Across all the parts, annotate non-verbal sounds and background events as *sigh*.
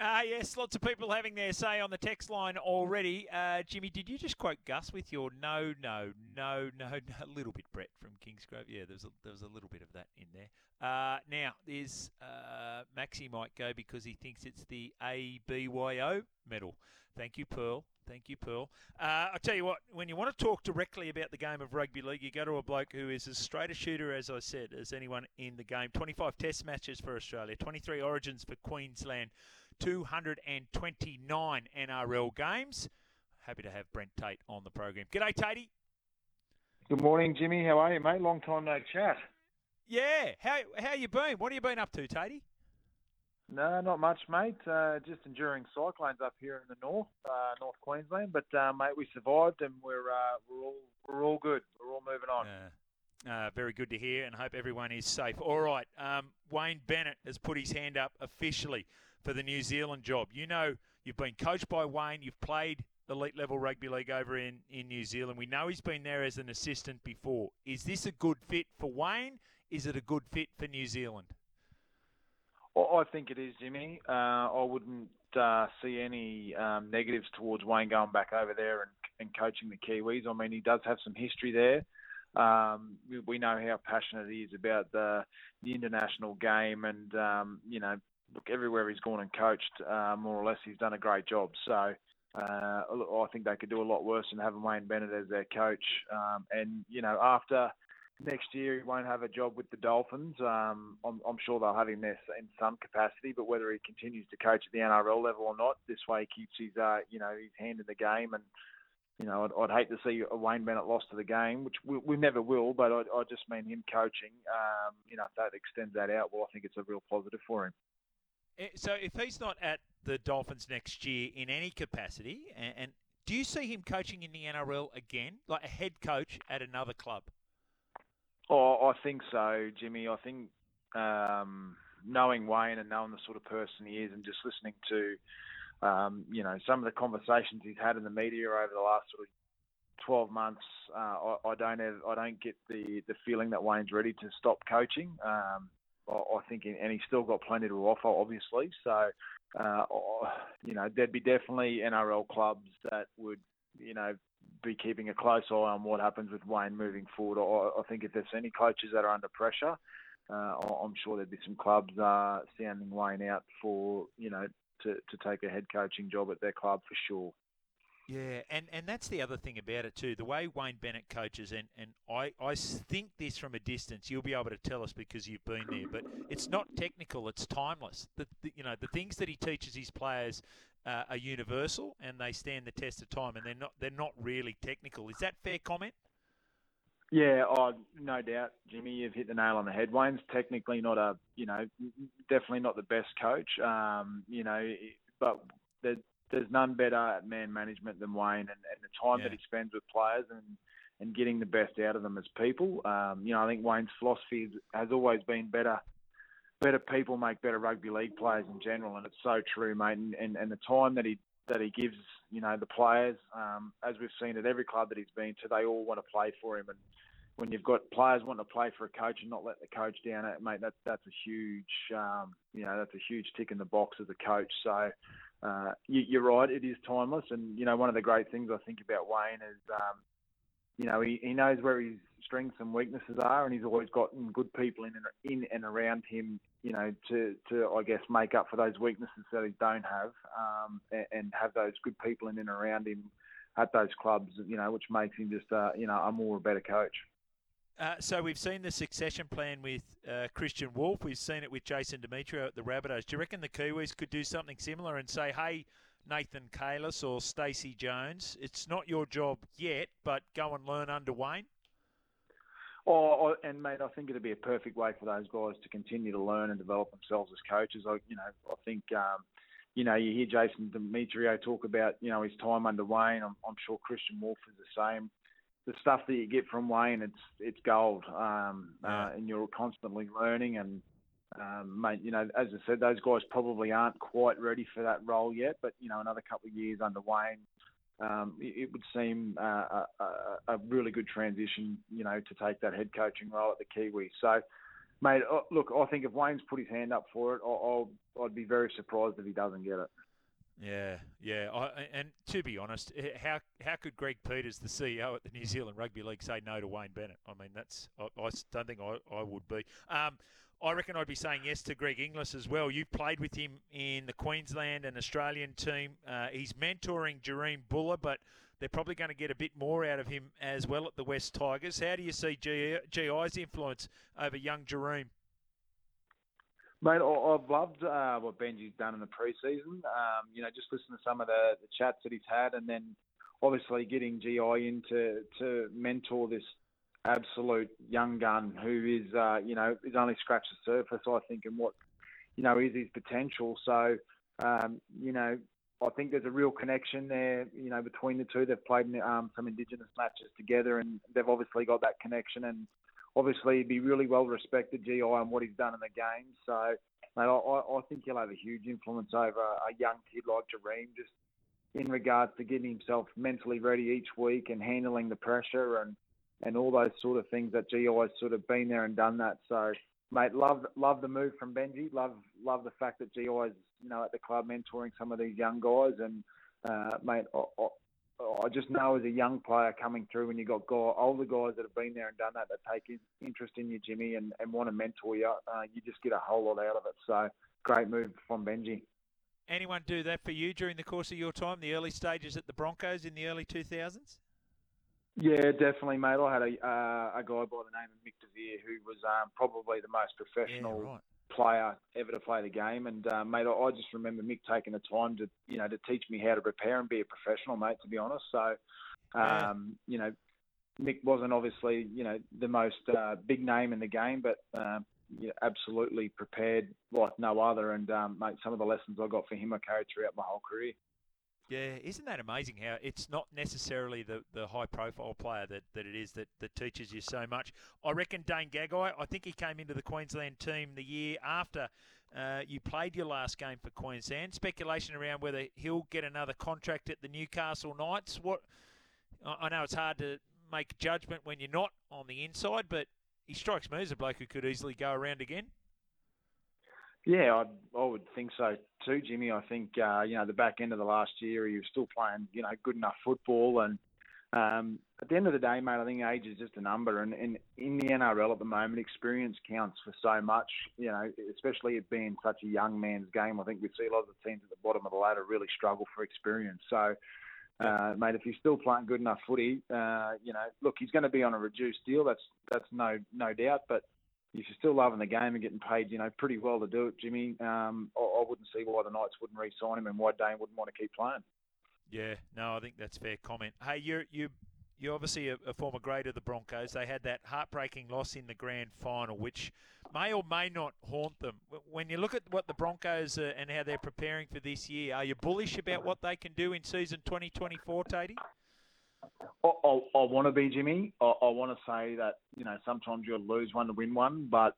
Uh, yes, lots of people having their say on the text line already. Uh, Jimmy, did you just quote Gus with your no, no, no, no, *laughs* no? A little bit, Brett from Kingsgrove. Yeah, there's a, there was a little bit of that in there. Uh, now, there's uh, Maxi might go because he thinks it's the ABYO medal. Thank you, Pearl. Thank you, Pearl. Uh, I'll tell you what, when you want to talk directly about the game of rugby league, you go to a bloke who is as straight a shooter, as I said, as anyone in the game. 25 test matches for Australia, 23 origins for Queensland. 229 NRL games. Happy to have Brent Tate on the program. G'day, Tatey. Good morning, Jimmy. How are you, mate? Long time no chat. Yeah. How how you been? What have you been up to, Tatey? No, not much, mate. Uh, just enduring cyclones up here in the north, uh, North Queensland. But uh, mate, we survived, and we're uh, we're all we're all good. We're all moving on. Uh, very good to hear, and hope everyone is safe. All right, um, Wayne Bennett has put his hand up officially for the New Zealand job. You know, you've been coached by Wayne, you've played elite level rugby league over in, in New Zealand. We know he's been there as an assistant before. Is this a good fit for Wayne? Is it a good fit for New Zealand? Well, I think it is, Jimmy. Uh, I wouldn't uh, see any um, negatives towards Wayne going back over there and, and coaching the Kiwis. I mean, he does have some history there. Um, we, know how passionate he is about the, the international game, and um, you know, look, everywhere he's gone and coached, uh, more or less, he's done a great job. So uh, I think they could do a lot worse than having Wayne Bennett as their coach. Um, and you know, after next year, he won't have a job with the Dolphins. Um, I'm, I'm, sure they'll have him there in some capacity, but whether he continues to coach at the NRL level or not, this way he keeps his, uh, you know, his hand in the game. And you know, I'd, I'd hate to see a Wayne Bennett lost to the game, which we, we never will. But I, I just mean him coaching. Um, you know, if that extends that out, well, I think it's a real positive for him. Eh, so if he's not at the Dolphins next year in any capacity, and, and do you see him coaching in the NRL again, like a head coach at another club? Oh, I think so, Jimmy. I think um, knowing Wayne and knowing the sort of person he is, and just listening to, um, you know, some of the conversations he's had in the media over the last sort of 12 months, uh, I, I, don't have, I don't get the the feeling that Wayne's ready to stop coaching. Um, I think, and he's still got plenty to offer, obviously. So, uh, you know, there'd be definitely NRL clubs that would, you know, be keeping a close eye on what happens with Wayne moving forward. I, I think if there's any coaches that are under pressure, uh, I'm sure there'd be some clubs uh, sounding Wayne out for, you know, to, to take a head coaching job at their club for sure. Yeah, and, and that's the other thing about it too. The way Wayne Bennett coaches, and, and I, I think this from a distance, you'll be able to tell us because you've been there. But it's not technical; it's timeless. The, the you know the things that he teaches his players uh, are universal, and they stand the test of time. And they're not they're not really technical. Is that fair comment? Yeah, oh, no doubt, Jimmy. You've hit the nail on the head. Wayne's technically not a, you know, definitely not the best coach. Um, you know, but the there's none better at man management than Wayne, and, and the time yeah. that he spends with players and and getting the best out of them as people. Um, you know, I think Wayne's philosophy has always been better. Better people make better rugby league players in general, and it's so true, mate. And, and, and the time that he that he gives, you know, the players, um, as we've seen at every club that he's been to, they all want to play for him. And when you've got players wanting to play for a coach and not let the coach down, mate, that's that's a huge, um, you know, that's a huge tick in the box as a coach. So uh, you, are right, it is timeless. And, you know, one of the great things I think about Wayne is, um, you know, he, he knows where his strengths and weaknesses are, and he's always gotten good people in and, in and around him you know, to, to I guess make up for those weaknesses that he don't have, um, and, and have those good people in and around him at those clubs, you know, which makes him just, uh, you know, a more a better coach. Uh, so we've seen the succession plan with uh, Kristian Woolf. We've seen it with Jason Demetriou at the Rabbitohs. Do you reckon the Kiwis could do something similar and say, hey, Nathan Cayless or Stacey Jones, it's not your job yet, but go and learn under Wayne? Oh, and mate, I think it'd be a perfect way for those guys to continue to learn and develop themselves as coaches. I, you know, I think, um, you know, you hear Jason Demetriou talk about, you know, his time under Wayne. I'm, I'm sure Kristian Woolf is the same. The stuff that you get from Wayne, it's it's gold, um, uh, and you're constantly learning. And um, mate, you know, as I said, those guys probably aren't quite ready for that role yet. But you know, another couple of years under Wayne, um, it, would seem uh, a, a, really good transition, you know, to take that head coaching role at the Kiwis. So, mate, uh, look, I think if Wayne's put his hand up for it, I'll, I'd be very surprised if he doesn't get it. Yeah, yeah, I, and to be honest, how how could Greg Peters, the CEO at the New Zealand Rugby League, say no to Wayne Bennett? I mean, that's I, I don't think I, I would be. Um, I reckon I'd be saying yes to Greg Inglis as well. You've played with him in the Queensland and Australian team. Uh, he's mentoring Jahream Bula, but they're probably going to get a bit more out of him as well at the West Tigers. How do you see GI's influence over young Jahream? Mate, I've loved uh, what Benji's done in the preseason. Um, you know, just listen to some of the, the chats that he's had, and then obviously getting GI in to, to mentor this absolute young gun who is, uh, you know, is only scratched the surface, I think, and what, you know, is his potential. So, um, you know, I think there's a real connection there, you know, between the two. They've played um, some Indigenous matches together, and they've obviously got that connection. And obviously, he'd be really well respected, GI, and what he's done in the game. So, mate, I, I think he'll have a huge influence over a young kid like Jahream, just in regards to getting himself mentally ready each week and handling the pressure and and all those sort of things that GI's sort of been there and done that. So, mate, love love the move from Benji. Love love the fact that GI's you know at the club mentoring some of these young guys. And uh, mate, I, I, I just know as a young player coming through, when you've got guy, older guys that have been there and done that, that take interest in you, Jimmy, and, and want to mentor you, uh, you just get a whole lot out of it. So, great move from Benji. Anyone do that for you during the course of your time, the early stages at the Broncos in the early 2000s? Yeah, definitely, mate. I had a uh, a guy by the name of Mick De Vere who was um, probably the most professional yeah, right. player ever to play the game, and uh, mate, I, I just remember Mick taking the time to you know to teach me how to prepare and be a professional, mate. To be honest, so um, yeah. you know, Mick wasn't obviously you know the most uh, big name in the game, but um, you know, absolutely prepared like no other. And um, mate, some of the lessons I got for him I carried throughout my whole career. Yeah, isn't that amazing how it's not necessarily the, the high profile player that, that it is that, that teaches you so much? I reckon Dane Gagai, I think he came into the Queensland team the year after uh, you played your last game for Queensland. Speculation around whether he'll get another contract at the Newcastle Knights. What I know it's hard to make judgment when you're not on the inside, but he strikes me as a bloke who could easily go around again. Yeah, I, I would think so too, Jimmy. I think uh, you know the back end of the last year, he was still playing you know good enough football, and um, at the end of the day, mate, I think age is just a number, and, and in the NRL at the moment, experience counts for so much. You know, especially it being such a young man's game. I think we see a lot of the teams at the bottom of the ladder really struggle for experience. So. Uh, mate, if he's still playing good enough footy, uh, you know, look, he's going to be on a reduced deal. That's that's no no doubt. But if you're still loving the game and getting paid, you know, pretty well to do it, Jimmy, um, I, I, wouldn't see why the Knights wouldn't re-sign him and why Dane wouldn't want to keep playing. Yeah, no, I think that's fair comment. Hey, you're you you're obviously a, a, former great of the Broncos. They had that heartbreaking loss in the grand final, which may or may not haunt them. When you look at what the Broncos uh, and how they're preparing for this year, are you bullish about what they can do in season 2024, Tatey? I, I, I want to be Jimmy. I, I want to say that you know sometimes you'll lose one to win one, but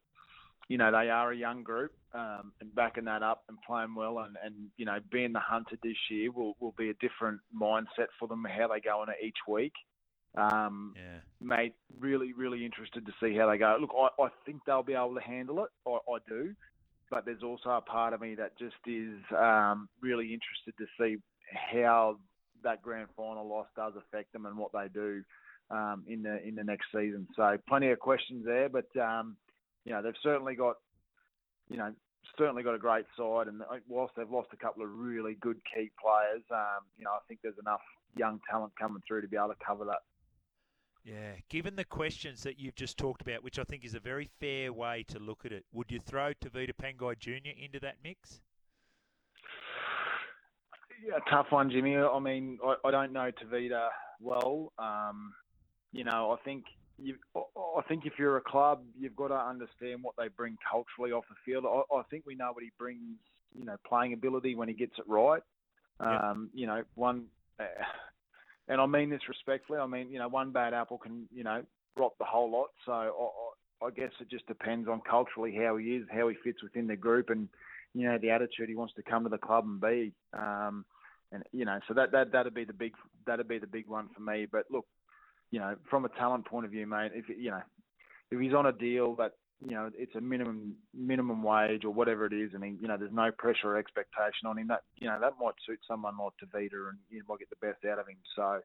you know they are a young group, um, and backing that up and playing well, and, and you know being the hunted this year will will be a different mindset for them how they go into each week. Um, yeah. Mate, really, really interested to see how they go. Look, I, I think they'll be able to handle it. I, I do, but there's also a part of me that just is um, really interested to see how that grand final loss does affect them and what they do um, in the in the next season. So plenty of questions there, but um, you know they've certainly got you know, certainly got a great side, and uh, whilst they've lost a couple of really good key players, um, you know, I think there's enough young talent coming through to be able to cover that. Yeah, given the questions that you've just talked about, which I think is a very fair way to look at it, would you throw Tevita Pangai Jr. into that mix? Yeah, tough one, Jimmy. I mean, I, I don't know Tevita well. Um, you know, I think you, I think if you're a club, you've got to understand what they bring culturally off the field. I, I think we know what he brings. You know, playing ability when he gets it right. Um, You know, one, uh, and I mean this respectfully. I mean, you know, one bad apple can, you know, rot the whole lot. So I, I guess it just depends on culturally how he is, how he fits within the group, and you know, the attitude he wants to come to the club and be. Um, and you know, so that that that'd be the big that'd be the big one for me. But look, you know, from a talent point of view, mate, if you know, if he's on a deal that you know it's a minimum minimum wage or whatever it is, and he, you know, there's no pressure or expectation on him, that you know that might suit someone like Tevita, and you might get the best out of him. So.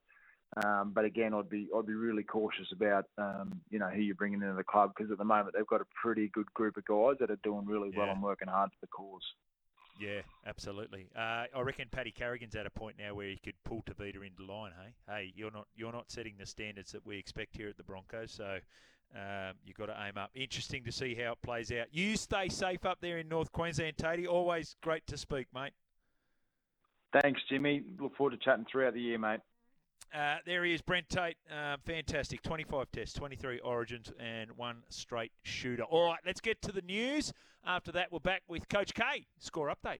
Um, but again, I'd be I'd be really cautious about um, you know who you're bringing into the club because at the moment they've got a pretty good group of guys that are doing really well and working hard for the cause. Yeah, absolutely. Uh, I reckon Paddy Carrigan's at a point now where he could pull Tevita into line. Hey, hey, you're not you're not setting the standards that we expect here at the Broncos, so um, you've got to aim up. Interesting to see how it plays out. You stay safe up there in North Queensland, Tatey. Always great to speak, mate. Thanks, Jimmy. Look forward to chatting throughout the year, mate. Uh, there he is, Brent Tate. Um, fantastic. 25 tests, 23 origins, and one straight shooter. All right, let's get to the news. After that, we're back with Coach K. Score update.